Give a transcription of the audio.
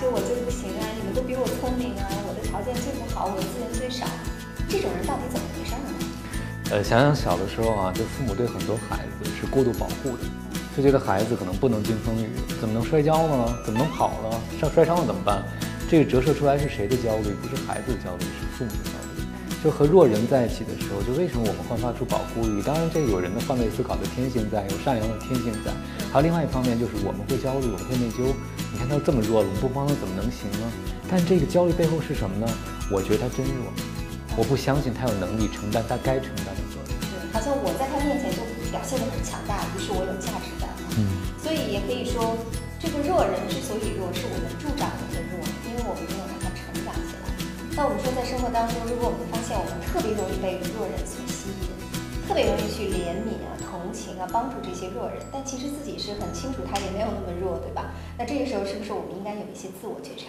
就我最不行啊！你们都比我聪明啊！我的条件最不好，我的资源最少。这种人到底怎么回事儿呢？呃，想想小的时候啊，就父母对很多孩子是过度保护的，就觉得孩子可能不能经风雨，怎么能摔跤呢？怎么能跑呢？摔摔伤了怎么办？这个折射出来是谁的焦虑？不是孩子的焦虑，是父母的焦虑。就和弱人在一起的时候，就为什么我们焕发出保护欲？当然，这个有人的换位思考的天性在，有善良的天性在。还有另外一方面，就是我们会焦虑，我们会内疚。你看他这么弱了，我们不帮他怎么能行呢？但这个焦虑背后是什么呢？我觉得他真弱，我不相信他有能力承担他该承担的责任。对，好像我在他面前就表现得很强大，于是我有价值感。嗯，所以也可以说，这个弱人之所以弱，是我们助长了的弱，那我们说，在生活当中，如果我们发现我们特别容易被弱人所吸引，特别容易去怜悯啊、同情啊、帮助这些弱人，但其实自己是很清楚他也没有那么弱，对吧？那这个时候是不是我们应该有一些自我觉察？